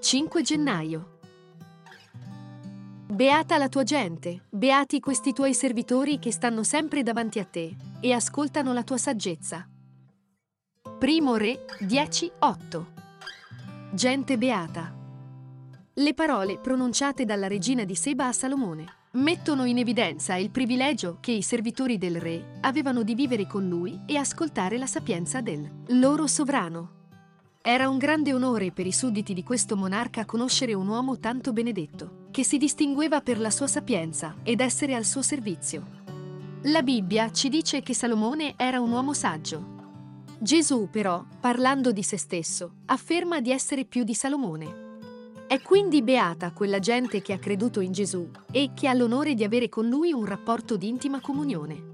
5 gennaio. Beata la tua gente, beati questi tuoi servitori che stanno sempre davanti a te e ascoltano la tua saggezza. Primo Re 10:8. Gente beata. Le parole pronunciate dalla regina di Seba a Salomone mettono in evidenza il privilegio che i servitori del re avevano di vivere con lui e ascoltare la sapienza del loro sovrano. Era un grande onore per i sudditi di questo monarca conoscere un uomo tanto benedetto, che si distingueva per la sua sapienza ed essere al suo servizio. La Bibbia ci dice che Salomone era un uomo saggio. Gesù, però, parlando di se stesso, afferma di essere più di Salomone. È quindi beata quella gente che ha creduto in Gesù e che ha l'onore di avere con lui un rapporto di intima comunione.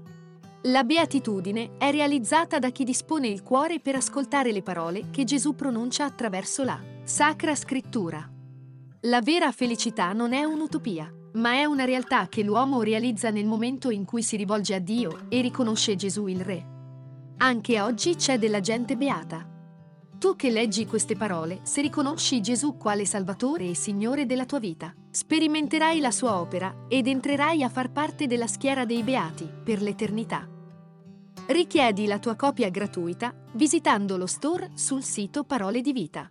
La beatitudine è realizzata da chi dispone il cuore per ascoltare le parole che Gesù pronuncia attraverso la Sacra Scrittura. La vera felicità non è un'utopia, ma è una realtà che l'uomo realizza nel momento in cui si rivolge a Dio e riconosce Gesù il Re. Anche oggi c'è della gente beata. Tu che leggi queste parole, se riconosci Gesù quale Salvatore e Signore della tua vita, sperimenterai la sua opera ed entrerai a far parte della schiera dei beati per l'eternità. Richiedi la tua copia gratuita visitando lo store sul sito Parole di Vita.